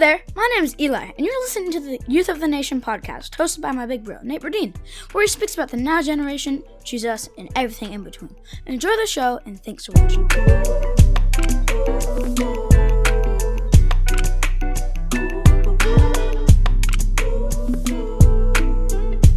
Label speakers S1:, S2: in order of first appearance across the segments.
S1: there, my name is Eli, and you're listening to the Youth of the Nation podcast, hosted by my big bro, Nate Burdine, where he speaks about the now generation, Jesus, and everything in between. Enjoy the show, and thanks for watching.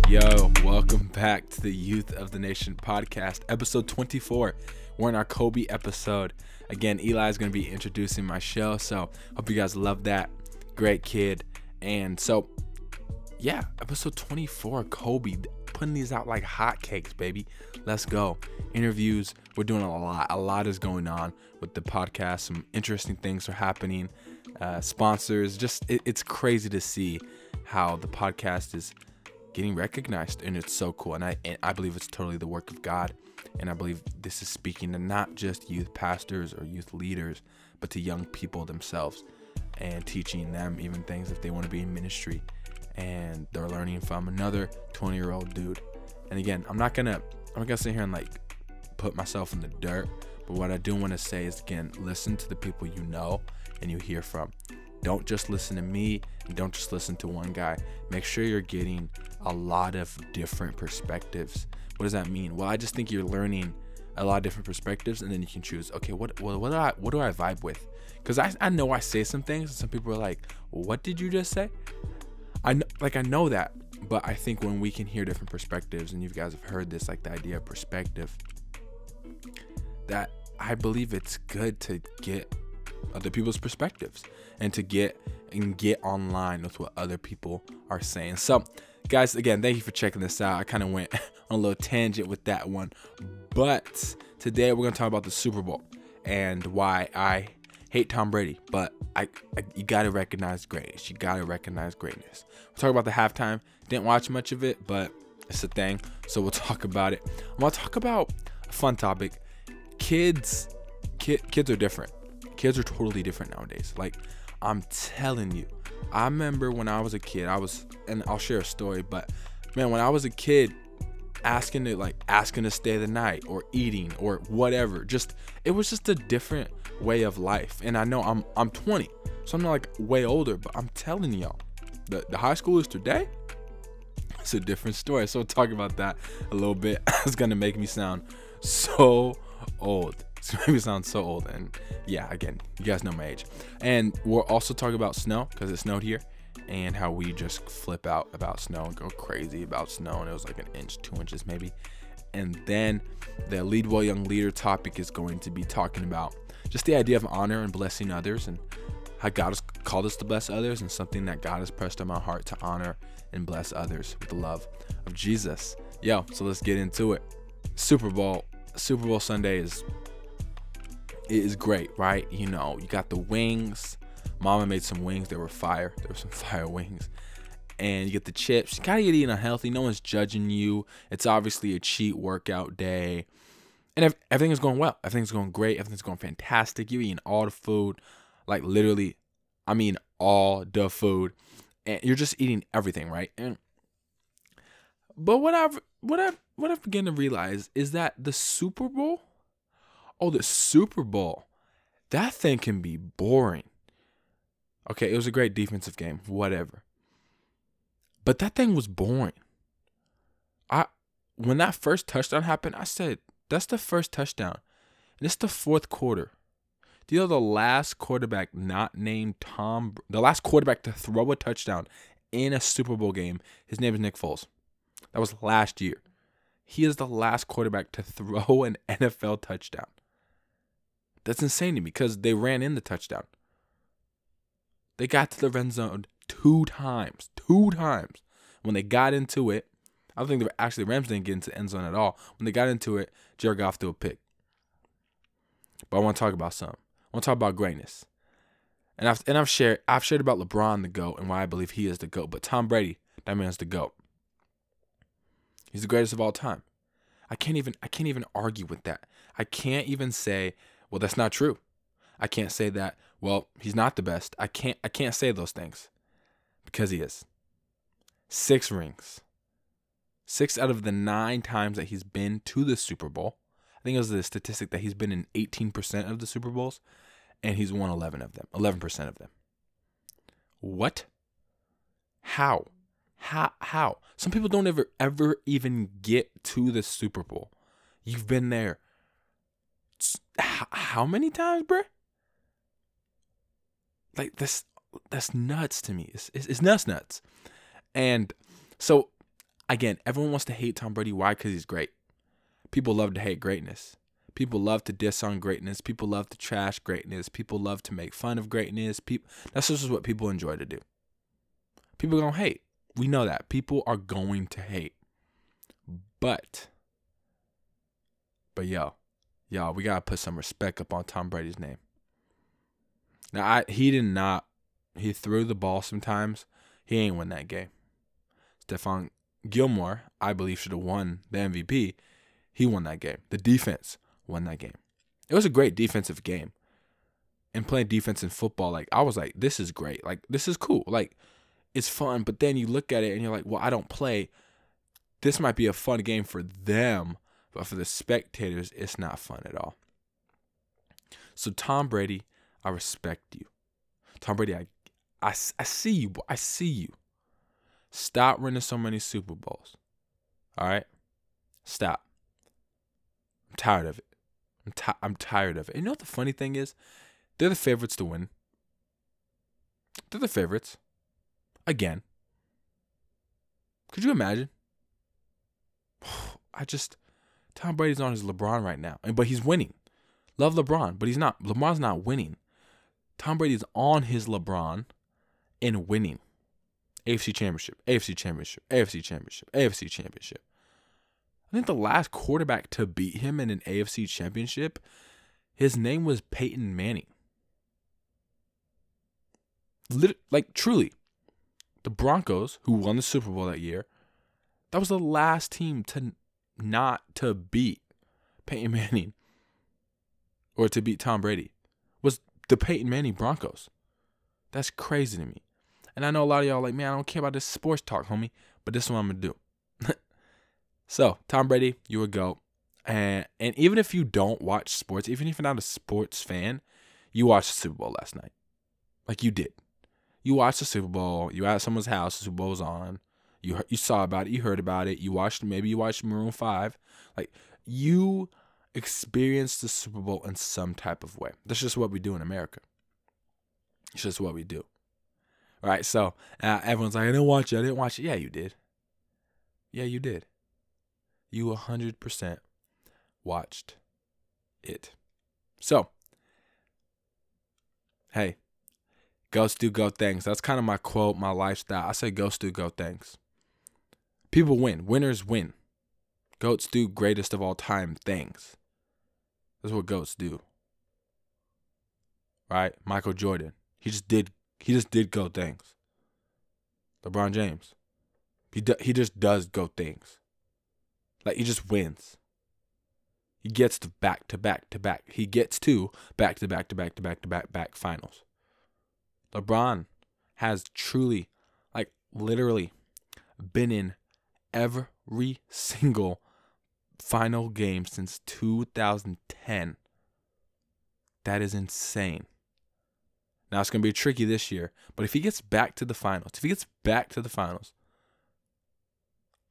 S2: Yo, welcome back to the Youth of the Nation podcast, episode 24. We're in our Kobe episode. Again, Eli is going to be introducing my show, so hope you guys love that. Great kid. And so, yeah, episode 24, Kobe, putting these out like hotcakes, baby. Let's go. Interviews, we're doing a lot. A lot is going on with the podcast. Some interesting things are happening. Uh, sponsors, just it, it's crazy to see how the podcast is getting recognized and it's so cool and I and I believe it's totally the work of God and I believe this is speaking to not just youth pastors or youth leaders but to young people themselves and teaching them even things if they want to be in ministry and they're learning from another 20 year old dude and again I'm not gonna I'm not gonna sit here and like put myself in the dirt but what I do want to say is again listen to the people you know and you hear from don't just listen to me and don't just listen to one guy. Make sure you're getting a lot of different perspectives. What does that mean? Well, I just think you're learning a lot of different perspectives and then you can choose, okay, what well, what do I what do I vibe with? Cuz I I know I say some things and some people are like, "What did you just say?" I know, like I know that, but I think when we can hear different perspectives and you guys have heard this like the idea of perspective that I believe it's good to get other people's perspectives and to get and get online with what other people are saying. So, guys, again, thank you for checking this out. I kind of went on a little tangent with that one, but today we're gonna talk about the Super Bowl and why I hate Tom Brady, but I, I you gotta recognize greatness. You gotta recognize greatness. We'll talk about the halftime. Didn't watch much of it, but it's a thing, so we'll talk about it. I'm gonna talk about a fun topic. Kids, kid, kids are different kids are totally different nowadays. Like I'm telling you, I remember when I was a kid, I was, and I'll share a story, but man, when I was a kid, asking to like asking to stay the night or eating or whatever, just it was just a different way of life. And I know I'm I'm 20, so I'm not like way older, but I'm telling y'all, the the high schoolers today, it's a different story. So we'll talk about that a little bit. it's gonna make me sound so old. It's gonna sound so old. And yeah, again, you guys know my age. And we'll also talk about snow because it snowed here and how we just flip out about snow and go crazy about snow. And it was like an inch, two inches maybe. And then the Lead Well Young Leader topic is going to be talking about just the idea of honor and blessing others and how God has called us to bless others and something that God has pressed on my heart to honor and bless others with the love of Jesus. Yo, so let's get into it. Super Bowl, Super Bowl Sunday is is great, right? You know, you got the wings. Mama made some wings. They were fire. There were some fire wings. And you get the chips. You gotta get eating unhealthy. No one's judging you. It's obviously a cheat workout day. And everything is going well. Everything's going great. Everything's going fantastic. You're eating all the food. Like literally, I mean all the food. And you're just eating everything, right? And but what I've what I've what I've begun to realize is that the Super Bowl Oh, the Super Bowl. That thing can be boring. Okay, it was a great defensive game, whatever. But that thing was boring. I when that first touchdown happened, I said, that's the first touchdown. And it's the fourth quarter. Do you know the last quarterback not named Tom the last quarterback to throw a touchdown in a Super Bowl game, his name is Nick Foles. That was last year. He is the last quarterback to throw an NFL touchdown. That's insane to me because they ran in the touchdown. They got to the red zone two times. Two times. When they got into it, I don't think they were, actually Rams didn't get into the end zone at all. When they got into it, Jared Goff threw a pick. But I want to talk about some. I want to talk about greatness. And I've and I've shared I've shared about LeBron the GOAT and why I believe he is the GOAT. But Tom Brady, that man's the GOAT. He's the greatest of all time. I can't even I can't even argue with that. I can't even say well, that's not true. I can't say that, well, he's not the best. I can't I can't say those things because he is. 6 rings. 6 out of the 9 times that he's been to the Super Bowl. I think it was the statistic that he's been in 18% of the Super Bowls and he's won 11 of them. 11% of them. What? How? How? How? Some people don't ever ever even get to the Super Bowl. You've been there. How, many times, bruh? Like this, that's nuts to me. It's, it's, it's nuts, nuts. And so, again, everyone wants to hate Tom Brady. Why? Because he's great. People love to hate greatness. People love to diss on greatness. People love to trash greatness. People love to make fun of greatness. People that's just what people enjoy to do. People gonna hate. We know that. People are going to hate. But but yo, y'all, we gotta put some respect up on Tom Brady's name. Now I he did not he threw the ball sometimes. He ain't win that game. Stephon Gilmore, I believe, should have won the MVP. He won that game. The defense won that game. It was a great defensive game. And playing defense in football, like I was like, this is great. Like this is cool. Like it's fun. But then you look at it and you're like, well, I don't play. This might be a fun game for them, but for the spectators, it's not fun at all. So Tom Brady, I respect you. Tom Brady, I, I, I see you. I see you. Stop winning so many Super Bowls. All right? Stop. I'm tired of it. I'm, ti- I'm tired of it. You know what the funny thing is? They're the favorites to win. They're the favorites. Again. Could you imagine? I just Tom Brady's on his LeBron right now. But he's winning. Love LeBron, but he's not LeBron's not winning. Tom Brady's on his LeBron and winning. AFC Championship, AFC Championship, AFC Championship, AFC Championship. I think the last quarterback to beat him in an AFC championship, his name was Peyton Manning. Like truly, the Broncos, who won the Super Bowl that year, that was the last team to not to beat Peyton Manning or to beat Tom Brady was the Peyton Manning Broncos. That's crazy to me. And I know a lot of y'all like, man, I don't care about this sports talk, homie, but this is what I'm gonna do. So, Tom Brady, you a GOAT. And and even if you don't watch sports, even if you're not a sports fan, you watched the Super Bowl last night. Like you did. You watched the Super Bowl. You at someone's house. The Super Bowl was on. You you saw about it. You heard about it. You watched. Maybe you watched Maroon Five. Like you experienced the Super Bowl in some type of way. That's just what we do in America. It's just what we do. Right. So uh, everyone's like, I didn't watch it. I didn't watch it. Yeah, you did. Yeah, you did you 100% watched it. So, hey, ghosts do go things. That's kind of my quote, my lifestyle. I say ghosts do go things. People win. Winners win. Goats do greatest of all time things. That's what goats do. Right? Michael Jordan. He just did he just did go things. LeBron James. He do, he just does go things. Like he just wins. He gets to back to back to back. He gets to back to back to back to back to back back finals. LeBron has truly, like literally, been in every single final game since 2010. That is insane. Now it's going to be tricky this year, but if he gets back to the finals, if he gets back to the finals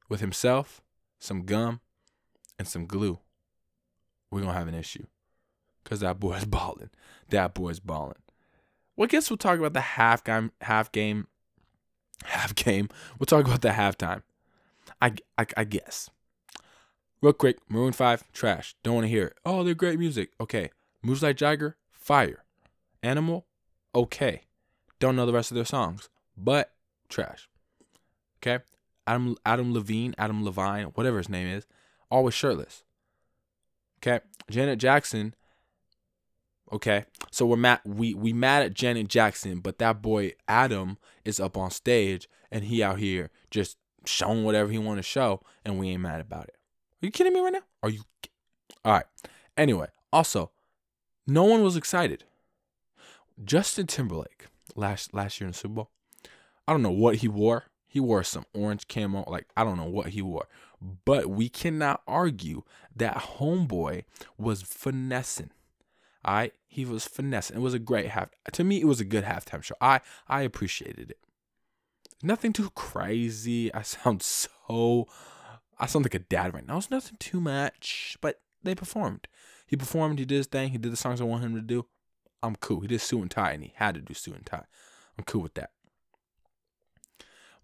S2: with himself some gum, and some glue, we're gonna have an issue. Cause that boy's balling. That boy's balling. Well, I guess we'll talk about the half game, half game, half game. We'll talk about the halftime. I, I, I guess. Real quick, Maroon Five, trash. Don't want to hear it. Oh, they're great music. Okay, moves like Jagger, fire. Animal, okay. Don't know the rest of their songs, but trash. Okay, Adam Adam Levine, Adam Levine, whatever his name is, always shirtless. Okay, Janet Jackson. Okay, so we're mad. We we mad at Janet Jackson, but that boy Adam is up on stage and he out here just showing whatever he want to show, and we ain't mad about it. Are you kidding me right now? Are you? All right. Anyway, also, no one was excited. Justin Timberlake last last year in the Super Bowl. I don't know what he wore. He wore some orange camo. Like, I don't know what he wore. But we cannot argue that Homeboy was finessing. Right, he was finessing. It was a great half. To me, it was a good halftime show. I I appreciated it. Nothing too crazy. I sound so. I sound like a dad right now. It's nothing too much, but they performed. He performed. He did his thing. He did the songs I want him to do. I'm cool. He did suit and tie, and he had to do suit and tie. I'm cool with that.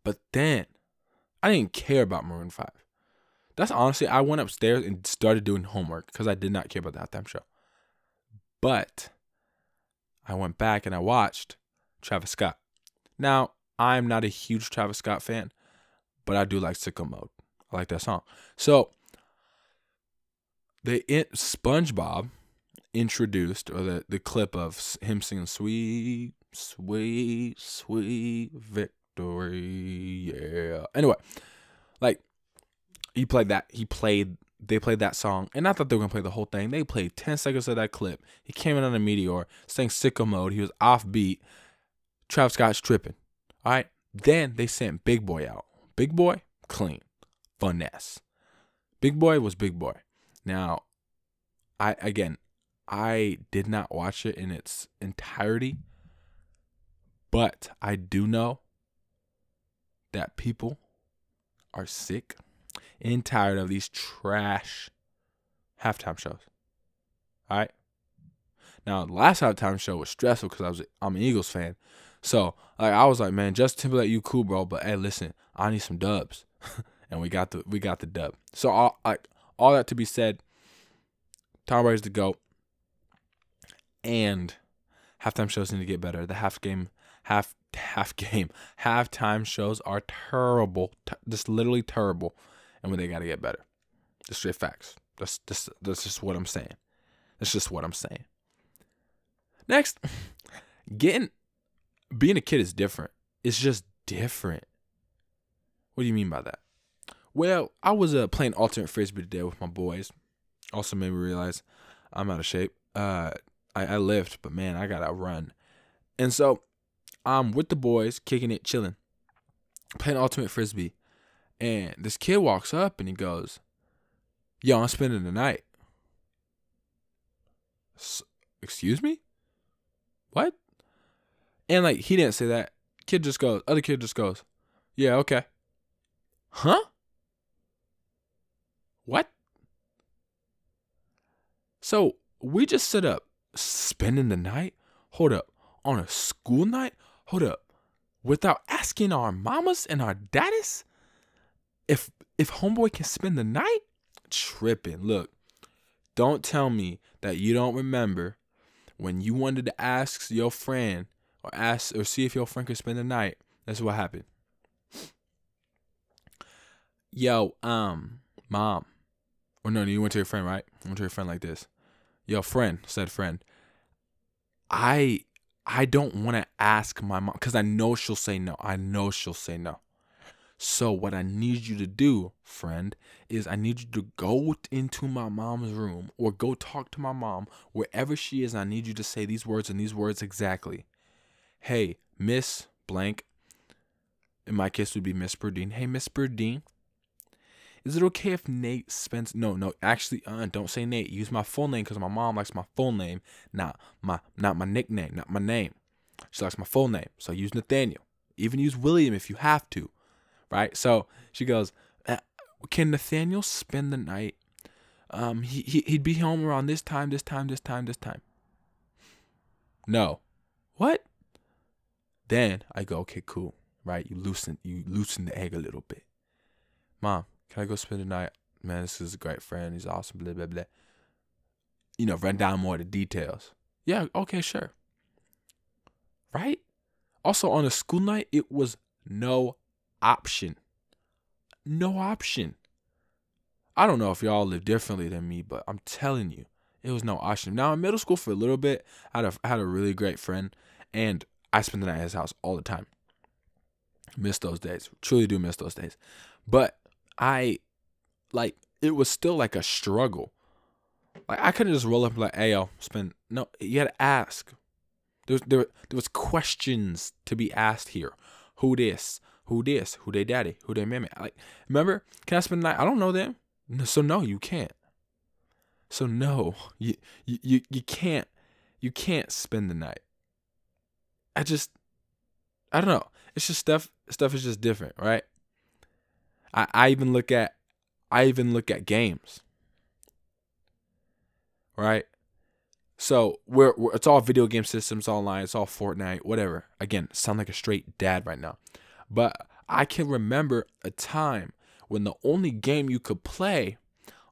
S2: But then, I didn't care about Maroon Five. That's honestly, I went upstairs and started doing homework because I did not care about the halftime show. But I went back and I watched Travis Scott. Now, I'm not a huge Travis Scott fan, but I do like Sicko Mode. I like that song. So, they SpongeBob introduced or the, the clip of him singing sweet sweet sweet victory yeah anyway like he played that he played they played that song, and I thought they were gonna play the whole thing. They played 10 seconds of that clip. He came in on a meteor, sang sicko mode. He was off beat. Travis Scott's tripping. All right. Then they sent Big Boi out. Big Boi, clean. Finesse. Big Boi was Big Boi. Now, I again, I did not watch it in its entirety, but I do know that people are sick and tired of these trash halftime shows. All right. Now, last halftime show was stressful because I was I'm an Eagles fan, so like I was like, man, Justin Timberlake, you cool, bro, but hey, listen, I need some dubs, and we got the we got the dub. So all like all that to be said, Tom Brady's the goat, and halftime shows need to get better. The half game half half game halftime shows are terrible, t- just literally terrible and when they got to get better. Just straight facts. That's, that's, that's just what I'm saying. That's just what I'm saying. Next, getting being a kid is different. It's just different. What do you mean by that? Well, I was uh, playing alternate frisbee today with my boys. Also made me realize I'm out of shape. Uh, I, I lift, but man, I gotta run. And so I'm with the boys, kicking it, chilling, playing ultimate frisbee. And this kid walks up and he goes, Yo, I'm spending the night. excuse me? What? And like he didn't say that. Kid just goes, other kid just goes, Yeah, okay. Huh? What? So we just sit up spending the night? Hold up. On a school night? Hold up. Without asking our mamas and our daddies? If if homeboy can spend the night, tripping. Look, don't tell me that you don't remember when you wanted to ask your friend or ask or see if your friend could spend the night. That's what happened. Yo, um, mom. Or no, you went to your friend, right? Went to your friend like this. Yo, friend, said friend. I I don't want to ask my mom because I know she'll say no. I know she'll say no. So, what I need you to do, friend, is I need you to go into my mom's room or go talk to my mom wherever she is. I need you to say these words and these words exactly. Hey, Miss Blank. In my case, would be Miss Burdine. Hey, Miss Burdine. Is it okay if Nate spends? No, no. Actually, uh, don't say Nate. Use my full name because my mom likes my full name, not my not my nickname, not my name. She likes my full name, so use Nathaniel. Even use William if you have to right? So she goes, uh, "Can Nathaniel spend the night? Um, he, he he'd be home around this time, this time, this time, this time." No, what? Then I go, "Okay, cool, right? You loosen you loosen the egg a little bit." Mom, can I go spend the night? Man, this is a great friend. He's awesome. Blah blah blah. You know, run down more of the details. Yeah, okay, sure. Right? Also, on a school night, it was no option. No option. I don't know if y'all live differently than me, but I'm telling you, it was no option. Now in middle school for a little bit, I had had a really great friend, and I spent the night at his house all the time. Miss those days. Truly do miss those days. But I like it was still like a struggle. Like I couldn't just roll up and like, hey yo, spend no, you had to ask. There was there, there was questions to be asked here. Who this? Who this? Who they daddy? Who they mammy? Like, remember? Can I spend the night? I don't know them. So no, you can't. So no, you you you can't you can't spend the night. I just I don't know. It's just stuff stuff is just different, right? I, I even look at I even look at games. Right? So we're, we're, it's all video game systems online. It's all Fortnite, whatever. Again, sound like a straight dad right now, but I can remember a time when the only game you could play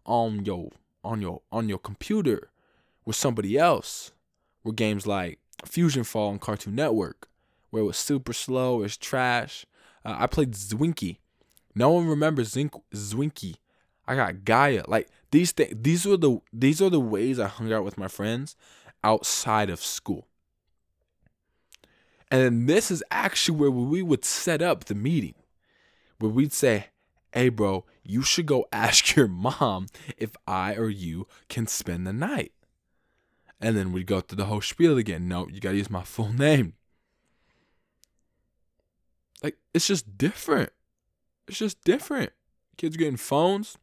S2: on your on your on your computer with somebody else were games like FusionFall on Cartoon Network, where it was super slow, it's trash. Uh, I played Zwinky. No one remembers Zink, Zwinky. I got Gaia. Like these things these were the these are the ways I hung out with my friends outside of school. And then this is actually where we would set up the meeting. Where we'd say, Hey bro, you should go ask your mom if I or you can spend the night. And then we'd go through the whole spiel again. No, you gotta use my full name. Like, it's just different. It's just different. Kids getting phones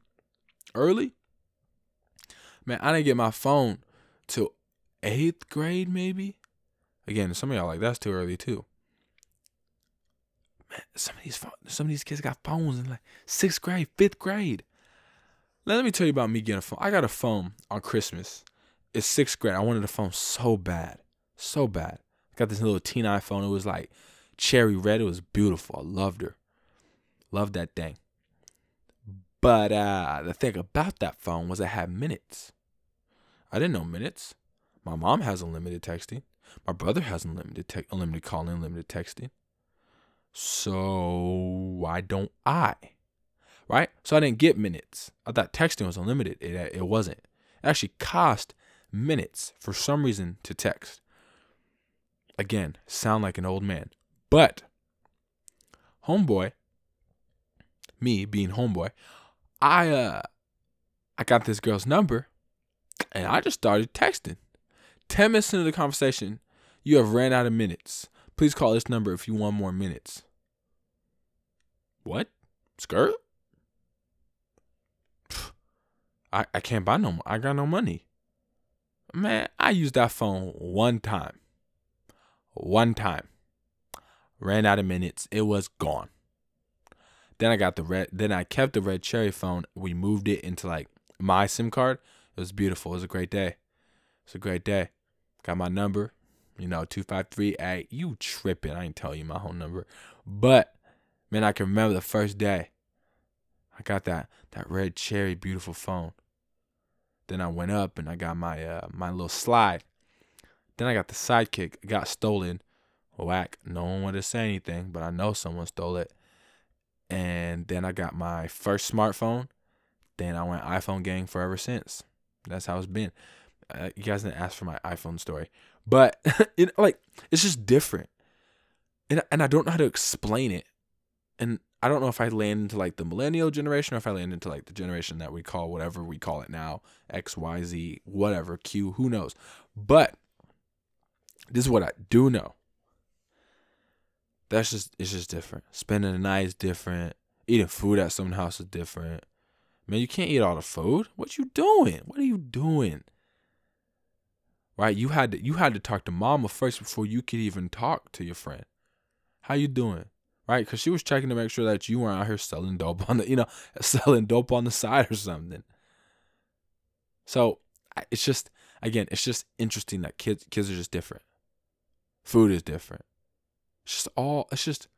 S2: early. Man, I didn't get my phone till eighth grade, maybe. Again, some of y'all like that's too early too. Man, some of these some of these kids got phones in like sixth grade, fifth grade. Let me tell you about me getting a phone. I got a phone on Christmas. It's sixth grade. I wanted a phone so bad, so bad. I got this little teen iPhone. It was like cherry red. It was beautiful. I loved her. Loved that thing. But uh, the thing about that phone was it had minutes. I didn't know minutes. My mom has unlimited texting. My brother has unlimited te- unlimited calling, unlimited texting. So why don't I? Right? So I didn't get minutes. I thought texting was unlimited. It it wasn't. It actually cost minutes for some reason to text. Again, sound like an old man. But homeboy, me being homeboy, I uh I got this girl's number and I just started texting. 10 minutes into the conversation, you have ran out of minutes. Please call this number if you want more minutes. What? Skirt? I, I can't buy no more. I got no money. Man, I used that phone one time. One time. Ran out of minutes. It was gone. Then I got the red. Then I kept the red cherry phone. We moved it into like my SIM card. It was beautiful. It was a great day. It was a great day. Got my number. You know, two five three. Hey, you tripping? I ain't telling you my whole number. But man, I can remember the first day. I got that that red cherry beautiful phone. Then I went up and I got my uh my little slide. Then I got the sidekick. It got stolen. Whack. No one wanted to say anything, but I know someone stole it and then I got my first smartphone. Then I went iPhone gang forever since. That's how it's been. Uh, you guys didn't ask for my iPhone story, but it like it's just different, and and I don't know how to explain it, and I don't know if I land into like the millennial generation or if I land into like the generation that we call whatever we call it now X Y Z whatever Q who knows, but this is what I do know that's just it's just different. Spending the night is different. Eating food at someone's house is different. Man, you can't eat all the food. What you doing? What are you doing? Right? You had to you had to talk to mama first before you could even talk to your friend. How you doing? Right? Because she was checking to make sure that you weren't out here selling dope on the you know selling dope on the side or something. So it's just again, it's just interesting that kids kids are just different. Food is different. It's just all it's just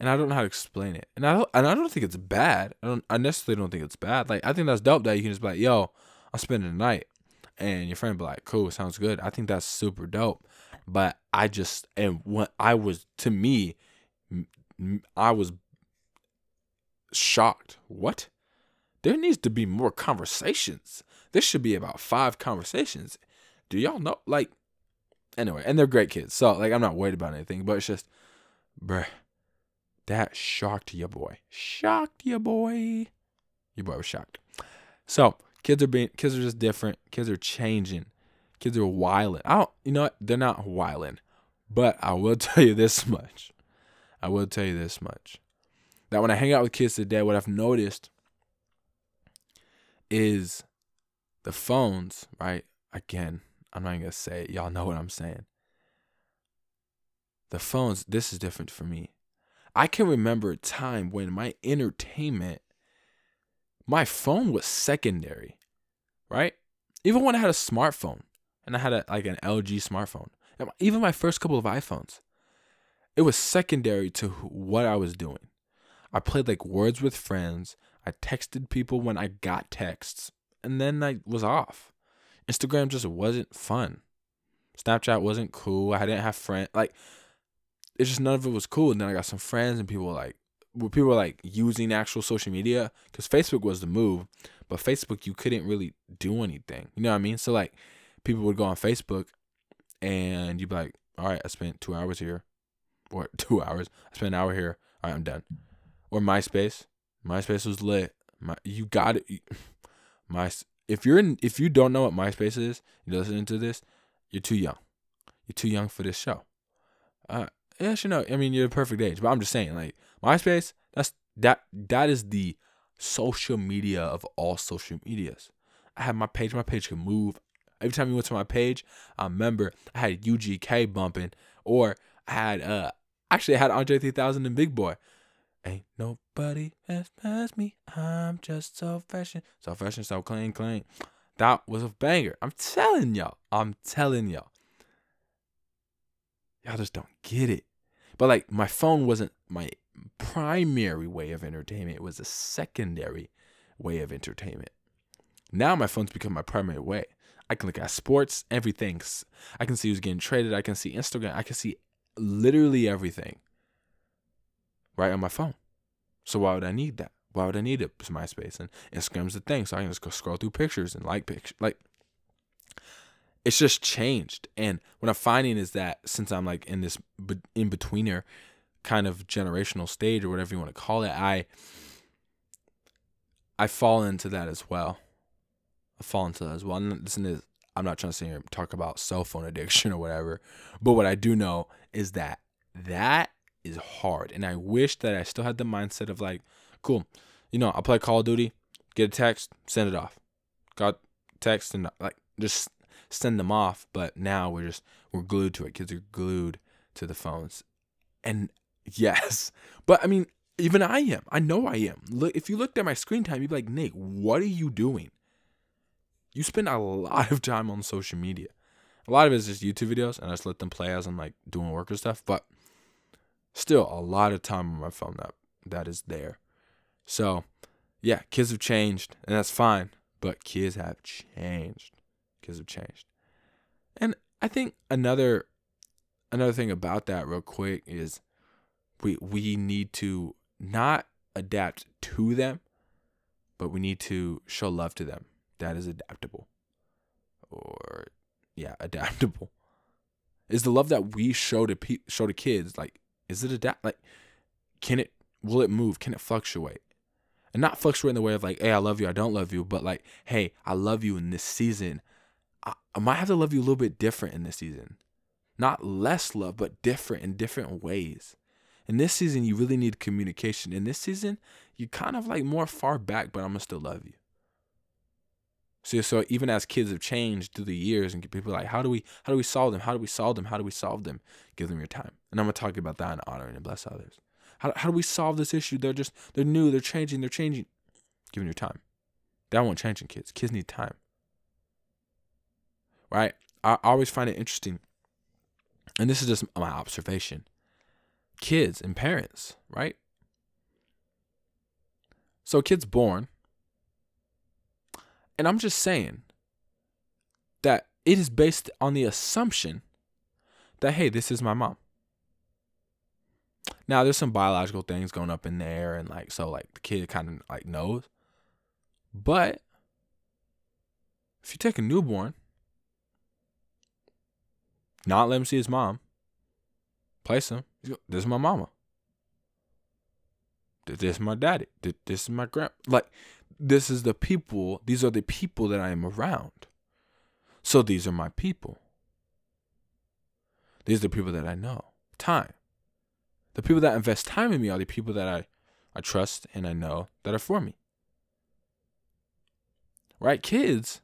S2: and I don't know how to explain it. And I don't and I don't think it's bad. I don't I necessarily don't think it's bad. Like I think that's dope that you can just be like, yo, I'm spending the night. And your friend be like, cool, sounds good. I think that's super dope. But I just and when I was to me, I was shocked. What? There needs to be more conversations. This should be about five conversations. Do y'all know? Like, anyway, and they're great kids. So like I'm not worried about anything, but it's just bruh. That shocked your boy. Shocked your boy. Your boy was shocked. So kids are being kids are just different. Kids are changing. Kids are wilding. I don't you know what? They're not wilding. But I will tell you this much. I will tell you this much. That when I hang out with kids today, what I've noticed is the phones, right? Again, I'm not even gonna say it. Y'all know what I'm saying. The phones, this is different for me. I can remember a time when my entertainment, my phone was secondary, right? Even when I had a smartphone and I had a, like an LG smartphone, even my first couple of iPhones, it was secondary to what I was doing. I played like words with friends. I texted people when I got texts, and then I was off. Instagram just wasn't fun. Snapchat wasn't cool. I didn't have friends. Like, it's just none of it was cool. And then I got some friends, and people were like, where people were like using actual social media because Facebook was the move, but Facebook you couldn't really do anything. You know what I mean? So like, people would go on Facebook, and you'd be like, all right, I spent two hours here, or two hours. I spent an hour here. All right, I'm done. Or MySpace. MySpace was lit. My, you got it. My if you're in, if you don't know what MySpace is, you're listening to this, you're too young. You're too young for this show. Uh, yes, you know. I mean, you're the perfect age, but I'm just saying, like MySpace, that's that that is the social media of all social medias. I had my page. My page could move. Every time you went to my page, I remember I had UGK bumping, or I had uh actually I had Andre 3000 and Big Boi. Ain't nobody has passed me. I'm just so fashion, so fashion, so clean, clean. That was a banger. I'm telling y'all. I'm telling y'all. Y'all just don't get it. But like my phone wasn't my primary way of entertainment. It was a secondary way of entertainment. Now my phone's become my primary way. I can look at sports, everything. I can see who's getting traded. I can see Instagram. I can see literally everything right on my phone. So why would I need that? Why would I need it? It's MySpace and Instagram's the thing, so I can just go scroll through pictures and like pictures. Like it's just changed. And what I'm finding is that since I'm like in this in betweener kind of generational stage or whatever you want to call it, I I fall into that as well. I fall into that as well. And listen to I'm not trying to sit here and talk about cell phone addiction or whatever, but what I do know is that that is hard. And I wish that I still had the mindset of like, cool, you know, I'll play Call of Duty, get a text, send it off. Got text and like just send them off. But now we're just we're glued to it. Kids are glued to the phones. And yes, but I mean, even I am. I know I am. Look, if you looked at my screen time, you'd be like, Nick, what are you doing? You spend a lot of time on social media. A lot of it is just YouTube videos, and I just let them play as I'm like doing work or stuff. But still a lot of time on my phone that that is there. So, yeah, kids have changed, and that's fine. But kids have changed. Kids have changed, and I think another another thing about that, real quick, is we we need to not adapt to them, but we need to show love to them. That is adaptable, or yeah, adaptable. Is the love that we show to pe- show to kids like is it adapt? Like, can it? Will it move? Can it fluctuate? And not fluctuate in the way of like, hey, I love you, I don't love you, but like, hey, I love you in this season. I, might have to love you a little bit different in this season. Not less love, but different in different ways. In this season, you really need communication. In this season, you're kind of like more far back, but I'm gonna still love you. So, so even as kids have changed through the years, and people like, how do we, how do we solve them? How do we solve them? How do we solve them? Give them your time. And I'm gonna talk about that and honoring and bless others. How, how do we solve this issue? They're just, they're new, they're changing, they're changing. Them your time. That won't change in kids. Kids need time. Right? I always find it interesting, and this is just my observation. Kids and parents, right? So, kids born and I'm just saying that it is based on the assumption that, hey, this is my mom. Now, there's some biological things going up in there, and like, so like the kid kind of like knows. But if you take a newborn, not let him see his mom, place him, this is my mama. This is my daddy. This is my grand. Like, this is the people, these are the people that I am around. So these are my people. These are the people that I know. Time. The people that invest time in me are the people that I, I trust and I know that are for me. Right? Kids,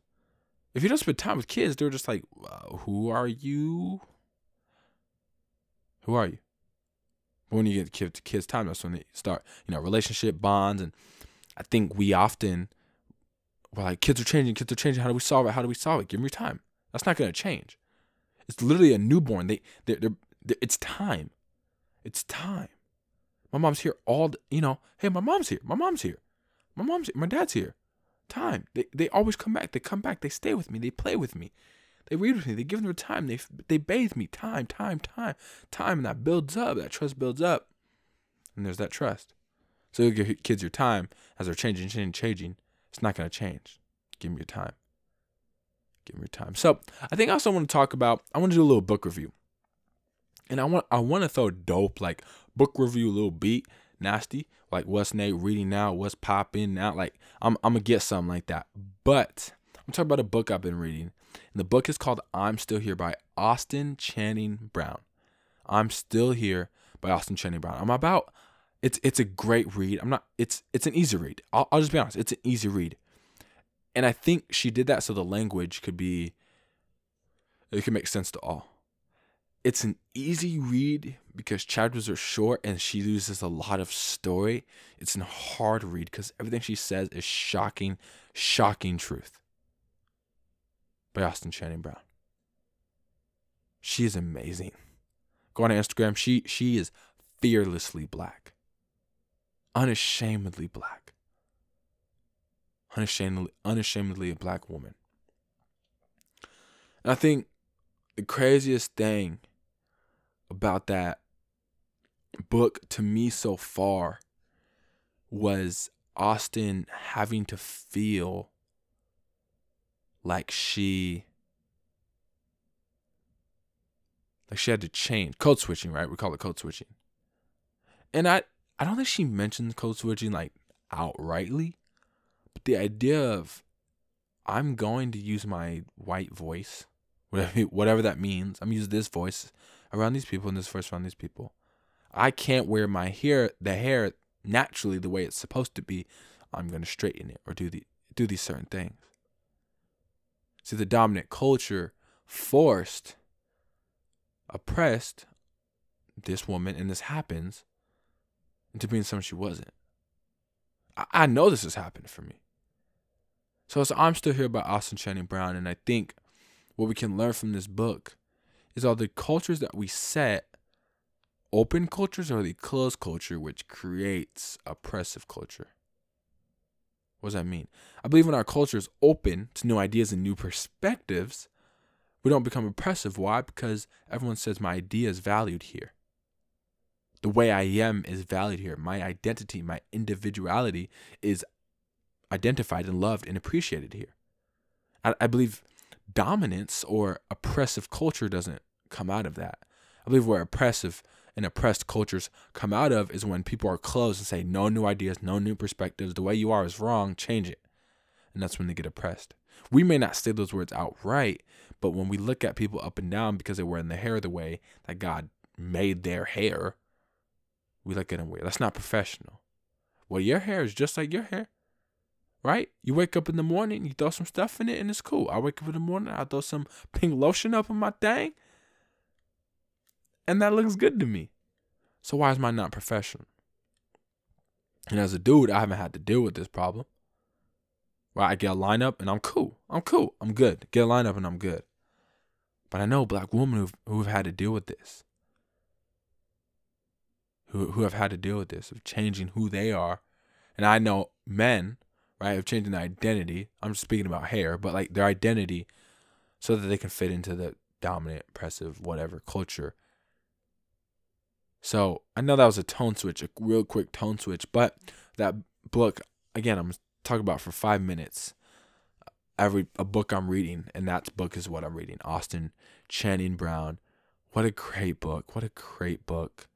S2: If you don't spend time with kids, they're just like, uh, "Who are you? Who are you?" But when you get kids, kids time, that's when they start, you know, relationship bonds. And I think we often, we're like, kids are changing, kids are changing. How do we solve it? How do we solve it? Give them your time. That's not going to change. It's literally a newborn. They, they're, they're, they're, it's time. It's time. My mom's here all, you know, hey, my mom's here. My mom's here. My mom's here. My dad's here. Time. They, they always come back. They come back. They stay with me. They play with me. They read with me. They give them their time. They they bathe me. Time, time, time, time, and that builds up. That trust builds up, and there's that trust. So you give kids your time as they're changing, changing, changing. It's not going to change. Give them your time. Give them your time. So I think I also want to talk about. I want to do a little book review, and I want I want to throw dope like book review, little beat, nasty like what's Nate reading now, what's popping now. Like I'm I'm gonna get something like that, but I'm talking about a book I've been reading and the book is called I'm Still Here by Austin Channing Brown. I'm Still Here by Austin Channing Brown. I'm about it's it's a great read. I'm not it's it's an easy read. I'll, I'll just be honest. It's an easy read. And I think she did that so the language could be it could make sense to all. It's an easy read because chapters are short and she loses a lot of story. It's a hard read because everything she says is shocking, shocking truth by Austin Channing Brown. She is amazing. Go on Instagram. She she is fearlessly black. Unashamedly black. Unashamedly unashamedly a black woman. And I think the craziest thing about that book to me so far was Austin having to feel like she like she had to change code switching, right? We call it code switching. And I I don't think she mentioned code switching like outrightly, but the idea of I'm going to use my white voice, whatever whatever that means. I'm using this voice around these people and this voice around these people. I can't wear my hair the hair naturally the way it's supposed to be. I'm gonna straighten it or do the do these certain things. See, the dominant culture forced, oppressed this woman, and this happens into being someone she wasn't. I, I know this has happened for me. So, so I'm still here by Austin Channing Brown, and I think what we can learn from this book is all the cultures that we set open cultures or the closed culture which creates oppressive culture. What does that mean? I believe when our culture is open to new ideas and new perspectives, we don't become oppressive. Why? Because everyone says my idea is valued here. The way I am is valued here. My identity, my individuality is identified and loved and appreciated here. I, I believe dominance or oppressive culture doesn't come out of that. I believe where oppressive and oppressed cultures come out of is when people are closed and say, no new ideas, no new perspectives. The way you are is wrong. Change it. And that's when they get oppressed. We may not say those words outright, but when we look at people up and down because they're wearing the hair the way that God made their hair, we look at them weird. That's not professional. Well, your hair is just like your hair, right? You wake up in the morning, you throw some stuff in it, and it's cool. I wake up in the morning, I throw some pink lotion up on my thing, and that looks good to me. So why is mine not professional? And as a dude, I haven't had to deal with this problem. Right, I get a lineup and I'm cool. I'm cool. I'm good. Get a lineup and I'm good. But I know black women who've, who've had to deal with this. Who, who have had to deal with this, of changing who they are. And I know men, right, of changing their identity. I'm just speaking about hair, but like their identity so that they can fit into the dominant, oppressive, whatever culture so I know that was a tone switch, a real quick tone switch, but that book, again, I'm talking about for five minutes. Uh, every a book I'm reading, and that book is what I'm reading. Austin Channing Brown. What a great book. What a great book.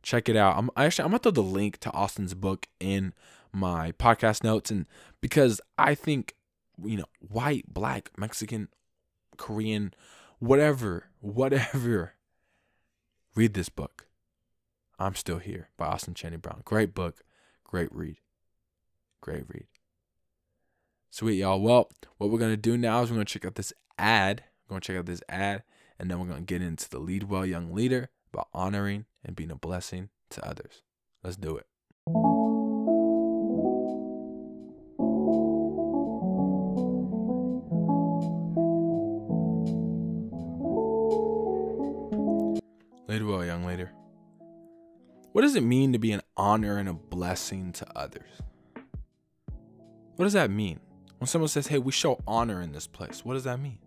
S2: Check it out. I'm actually I'm gonna throw the link to Austin's book in my podcast notes, and because I think you know, white, black, Mexican, Korean, whatever, whatever, read this book I'm Still Here by Austin Channing Brown. Great book, great read. Great read. Sweet, y'all. Well, what we're going to do now is we're going to check out this ad. We're going to check out this ad, and then we're going to get into the Lead Well Young Leader about honoring and being a blessing to others. Let's do it. What does it mean to be an honor and a blessing to others? What does that mean? When someone says, hey, we show honor in this place, what does that mean?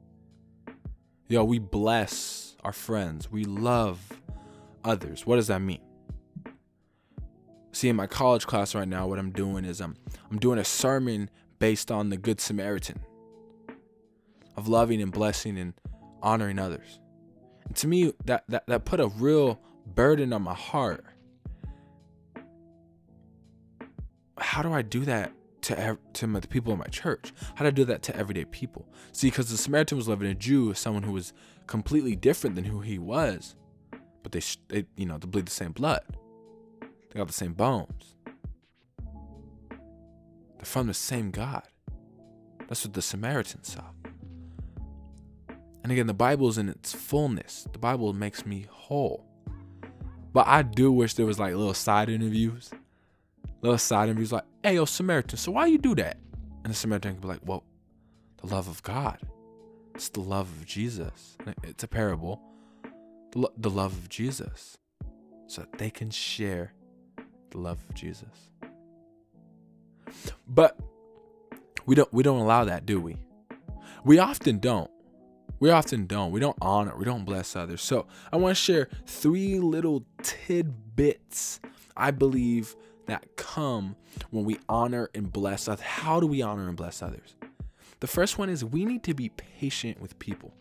S2: Yo, we bless our friends, we love others. What does that mean? See, in my college class right now, what I'm doing is I'm I'm doing a sermon based on the Good Samaritan of loving and blessing and honoring others. And to me, that, that, that put a real burden on my heart. How do I do that to to the people in my church? How do I do that to everyday people? See, because the Samaritan was loving a Jew, someone who was completely different than who he was, but they, they you know, they bleed the same blood. They got the same bones. They're from the same God. That's what the Samaritan saw. And again, the Bible is in its fullness. The Bible makes me whole. But I do wish there was like little side interviews. Little side interviews like, hey, yo, Samaritan, so why you do that? And the Samaritan could be like, well, the love of God. It's the love of Jesus. It's a parable. The, love of Jesus. So that they can share the love of Jesus. But we don't we don't allow that, do we? We often don't. We often don't. We don't honor, we don't bless others. So I want to share three little tidbits I believe that come when we honor and bless others. How do we honor and bless others? The first one is we need to be patient with people.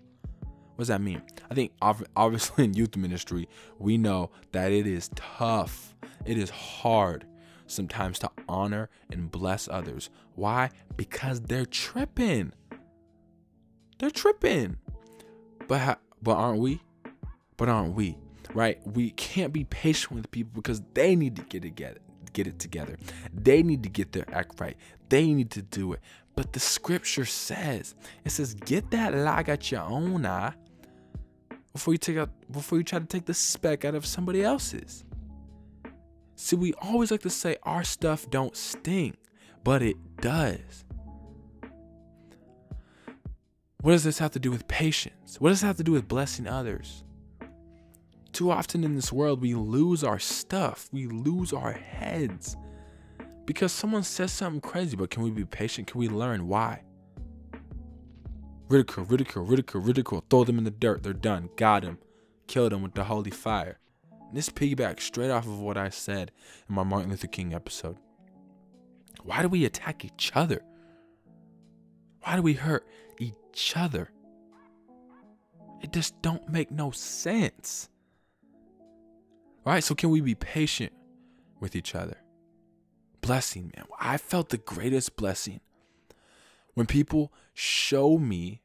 S2: What does that mean? I think obviously in youth ministry, we know that it is tough, it is hard sometimes to honor and bless others. Why? Because they're tripping. They're tripping. But but aren't we? But aren't we? Right? We can't be patient with people because they need to get together. Get it together. They need to get their act right. They need to do it. But the scripture says, it says, get that log at your own eye before you take out before you try to take the speck out of somebody else's. See, we always like to say our stuff don't stink, but it does. What does this have to do with patience? What does this have to do with blessing others? Too often in this world, we lose our stuff, we lose our heads because someone says something crazy, but can we be patient? Can we learn why? Ridicule, ridicule, ridicule, ridicule. Throw them in the dirt. They're done. Got them. Killed them with the holy fire. And this piggybacks straight off of what I said in my Martin Luther King episode. Why do we attack each other? Why do we hurt each other? It just don't make no sense. Right, so can we be patient with each other? Blessing, man. I felt the greatest blessing when people show me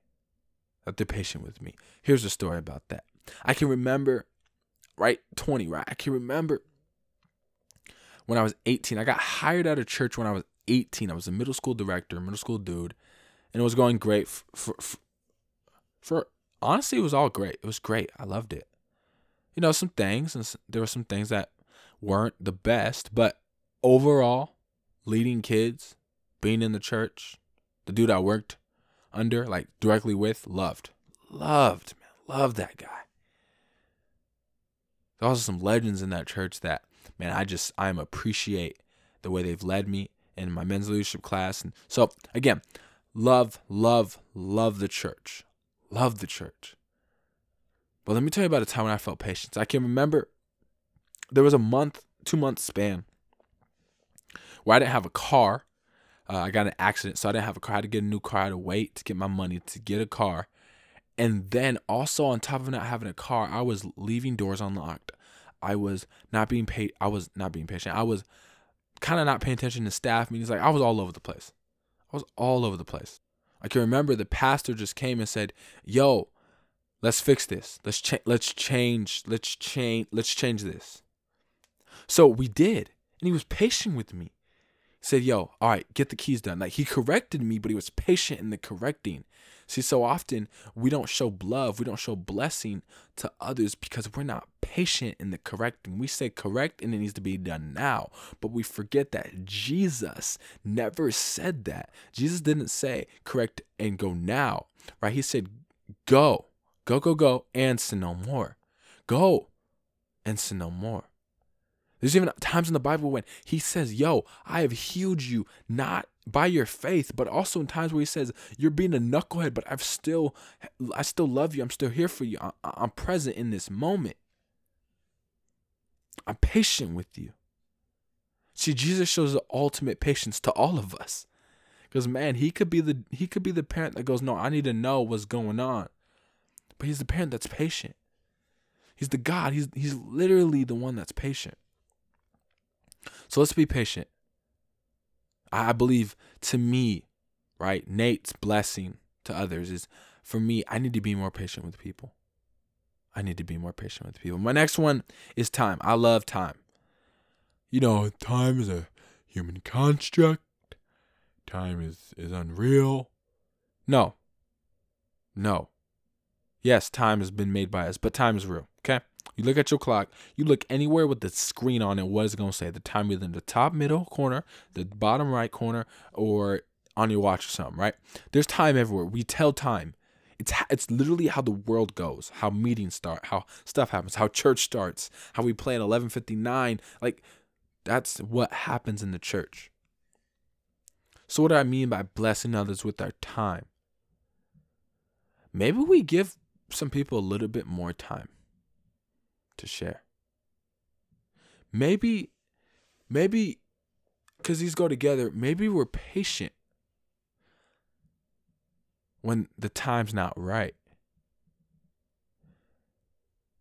S2: that they're patient with me. Here's a story about that. I can remember, right, 20, right? I can remember when I was 18. I got hired out of church when I was 18. I was a middle school director, middle school dude, and it was going great for, for, for, for honestly, it was all great. It was great. I loved it. You know, some things, and there were some things that weren't the best, but overall, leading kids, being in the church, the dude I worked under, like directly with, loved. Loved, man. Loved that guy. There's also some legends in that church that, man, I just, I appreciate the way they've led me in my men's leadership class. And so, again, love, love, love the church. Love the church. But let me tell you about a time when I felt patience. I can remember there was a month, two month span where I didn't have a car uh, I got an accident, so I didn't have a car. I had to get a new car. I had to wait to get my money to get a car. And then also on top of not having a car, I was leaving doors unlocked. I was not being paid. I was not being patient. I was kind of not paying attention to staff meetings. Like I was all over the place. I was all over the place. I can remember the pastor just came and said, "Yo, let's fix this. Let's change. Let's change. Let's change. Let's change this." So we did, and he was patient with me. said, Yo, all right, get the keys done. Like he corrected me, but he was patient in the correcting. See, so often we don't show love, we don't show blessing to others because we're not patient in the correcting. We say correct and it needs to be done now, but we forget that Jesus never said that. Jesus didn't say correct and go now, right? He said go, go, go, go, and sin no more. Go and sin no more. There's even times in the Bible when he says, Yo, I have healed you not by your faith, but also in times where he says, You're being a knucklehead, but I've still I still love you. I'm still here for you. I'm present in this moment. I'm patient with you. See, Jesus shows the ultimate patience to all of us. Because man, he could be the he could be the parent that goes, No, I need to know what's going on. But he's the parent that's patient. He's the God. He's he's literally the one that's patient. So let's be patient. I I believe to me, right, Nate's blessing to others is for me, I need to be more patient with people. I need to be more patient with people. My next one is time. I love time. You know, time is a human construct. Time is, is unreal. No. No. Yes, time has been made by us, but time is real. Okay? You look at your clock, you look anywhere with the screen on it, what is it going to say? The time either in the top middle corner, the bottom right corner, or on your watch or something, right? There's time everywhere. We tell time. It's it's literally how the world goes, how meetings start, how stuff happens, how church starts, how we play at 11:59. Like that's what happens in the church. So what do I mean by blessing others with our time? Maybe we give some people a little bit more time to share. Maybe, maybe, because these go together, maybe we're patient when the time's not right.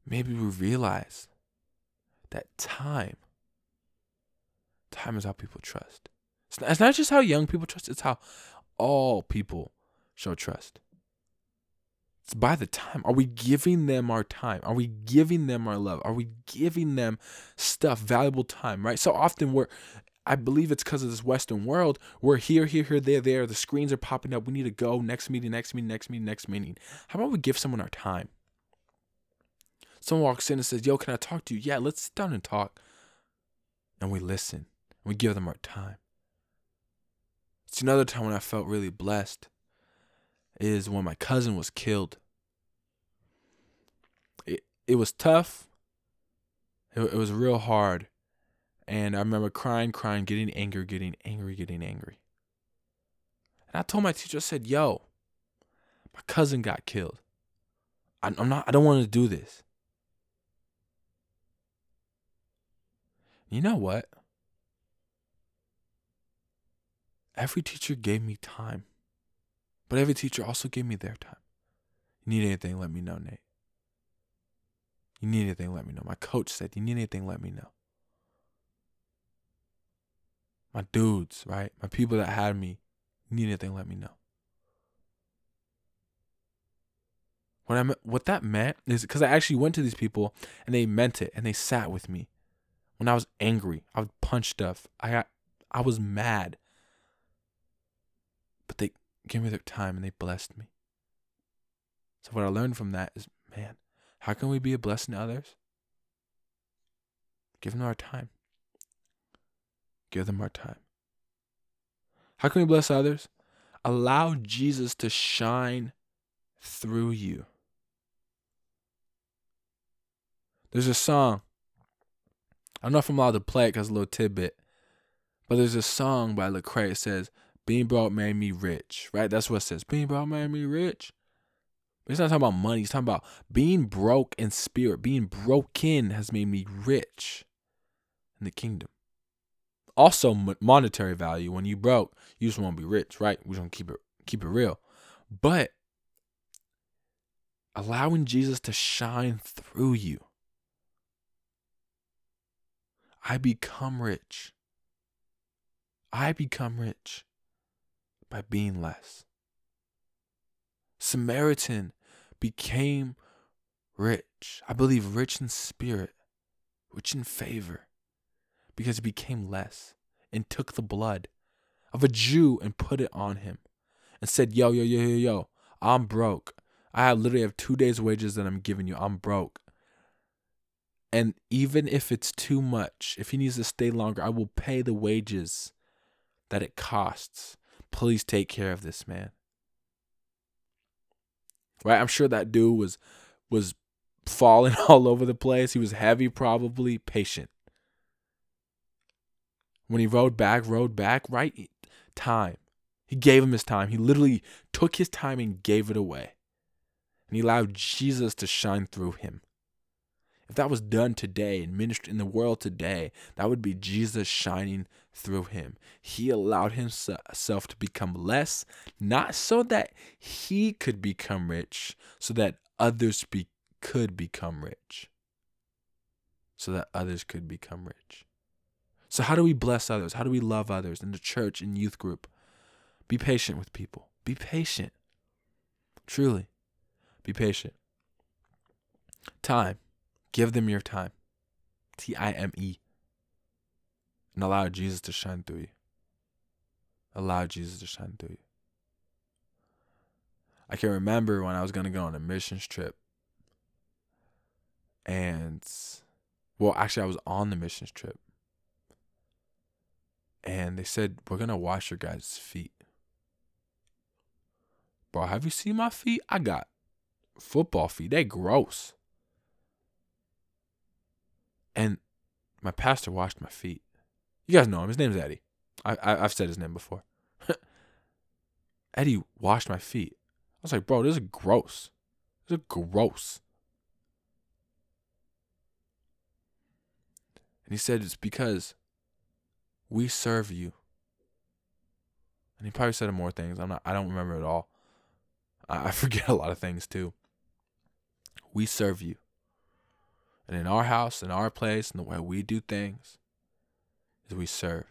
S2: Maybe we realize that time, time is how people trust. It's not just how young people trust, it's how all people show trust. By the time. Are we giving them our time? Are we giving them our love? Are we giving them stuff, valuable time, right? So often we're, I believe it's because of this Western world. We're here, here, here, there, there. The screens are popping up. We need to go. Next meeting, next meeting, next meeting, next meeting. How about we give someone our time? Someone walks in and says, Yo, can I talk to you? Yeah, let's sit down and talk. And we listen. and We give them our time. It's another time when I felt really blessed is when my cousin was killed. It it was tough. It, it was real hard. And I remember crying, crying, getting angry, getting angry, getting angry. And I told my teacher, I said, yo, my cousin got killed. I, I'm not, I don't want to do this. You know what? Every teacher gave me time. But every teacher also gave me their time. You need anything, let me know, Nate. You need anything, let me know. My coach said, You need anything, let me know. My dudes, right? My people that had me, need anything, let me know. What I what that meant is because I actually went to these people and they meant it and they sat with me. When I was angry, I would punch stuff. I got I was mad. But they gave me their time and they blessed me. So what I learned from that is, man, how can we be a blessing to others? Give them our time. Give them our time. How can we bless others? Allow Jesus to shine through you. There's a song. I don't know if I'm allowed to play it because a little tidbit. But there's a song by Lecrae. It says, being broke made me rich, right? That's what it says. Being broke made me rich. He's not talking about money. He's talking about being broke in spirit. Being broken has made me rich in the kingdom. Also, monetary value. When you broke, you just want to be rich, right? We don't keep it keep it real. But allowing Jesus to shine through you, I become rich. I become rich by being less. Samaritan became rich. I believe rich in spirit, rich in favor, because he became less. and took the blood of a Jew and put it on him and said, Yo, yo, yo, yo, yo, I'm broke. I have literally have two days' wages that I'm giving you. I'm broke. And even if it's too much, if he needs to stay longer, I will pay the wages that it costs. Please take care of this man. Right? I'm sure that dude was was falling all over the place. He was heavy, probably patient. When he rode back, rode back, right? Time. He gave him his time. He literally took his time and gave it away. And he allowed Jesus to shine through him. If that was done today in ministry in the world today, that would be Jesus shining through him. He allowed himself to become less, not so that he could become rich, so that others be, could become rich. So that others could become rich. So, how do we bless others? How do we love others in the church, in youth group? Be patient with people. Be patient. Truly, be patient. Time. Give them your time. T I M E. And allow Jesus to shine through you. Allow Jesus to shine through you. I can remember when I was going to go on a missions trip. And, well, actually, I was on the missions trip. And they said, We're going to wash your guys' feet. Bro, have you seen my feet? I got football feet. They gross. And my pastor washed my feet. You guys know him. His name's Eddie. I, I have said his name before. Eddie washed my feet. I was like, bro, this is gross. This is gross. And he said it's because we serve you. And he probably said more things. I'm not I don't remember it all. I, I forget a lot of things too. We serve you. And in our house, in our place, and the way we do things, is we serve.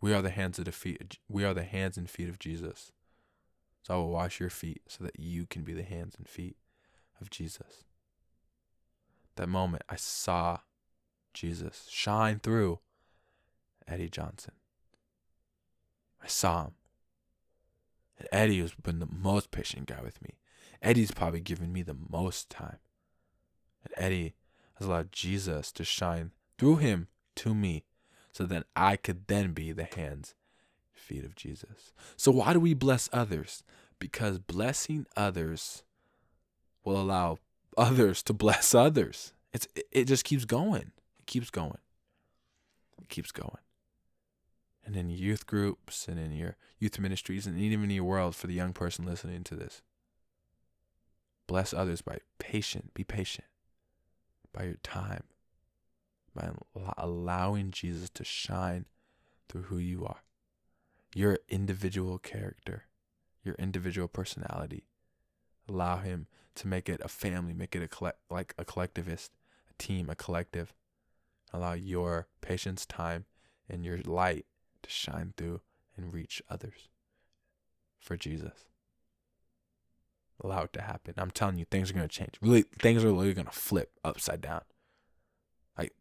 S2: We are the hands of the feet. We are the hands and feet of Jesus. So I will wash your feet so that you can be the hands and feet of Jesus. That moment, I saw Jesus shine through Eddie Johnson. I saw him. And Eddie has been the most patient guy with me. Eddie's probably given me the most time. And Eddie has allowed Jesus to shine through him to me so that I could then be the hands and feet of Jesus. So why do we bless others? Because blessing others will allow others to bless others. It's it just keeps going. It keeps going. It keeps going. And in youth groups and in your youth ministries and even in your world for the young person listening to this. Bless others by patient, be patient by your time, by allowing Jesus to shine through who you are. Your individual character, your individual personality. Allow him to make it a family, make it a collect, like a collectivist, a team, a collective. Allow your patience, time, and your light to shine through and reach others for Jesus allow it to happen. I'm telling you, things are gonna change. Really, things are really gonna flip upside down. Like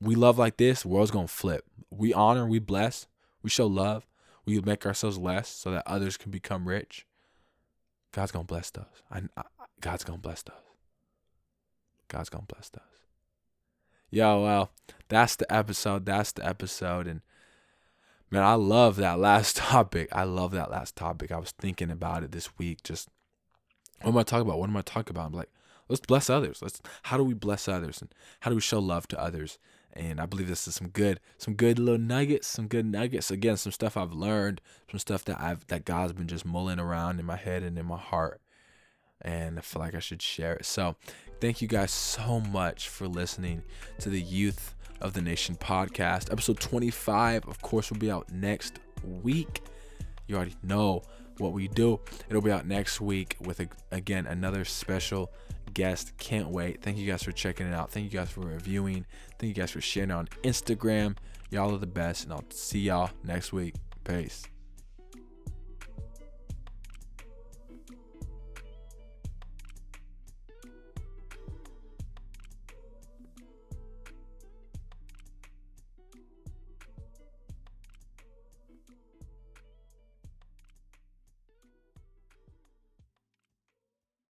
S2: we love like this, world's gonna flip. We honor, we bless, we show love, we make ourselves less so that others can become rich. God's gonna bless us. I, I, God's gonna bless us. God's gonna bless us. Yo, well, that's the episode. That's the episode, and man, I love that last topic. I love that last topic. I was thinking about it this week, just what am I talking about? What am I talking about? I'm like, let's bless others. Let's how do we bless others and how do we show love to others? And I believe this is some good, some good little nuggets, some good nuggets. Again, some stuff I've learned, some stuff that I've that God's been just mulling around in my head and in my heart. And I feel like I should share it. So thank you guys so much for listening to the Youth of the Nation podcast. Episode 25, of course, will be out next week. You already know what we do. It'll be out next week with a, again another special guest. Can't wait. Thank you guys for checking it out. Thank you guys for reviewing. Thank you guys for sharing on Instagram. Y'all are the best, and I'll see y'all next week. Peace.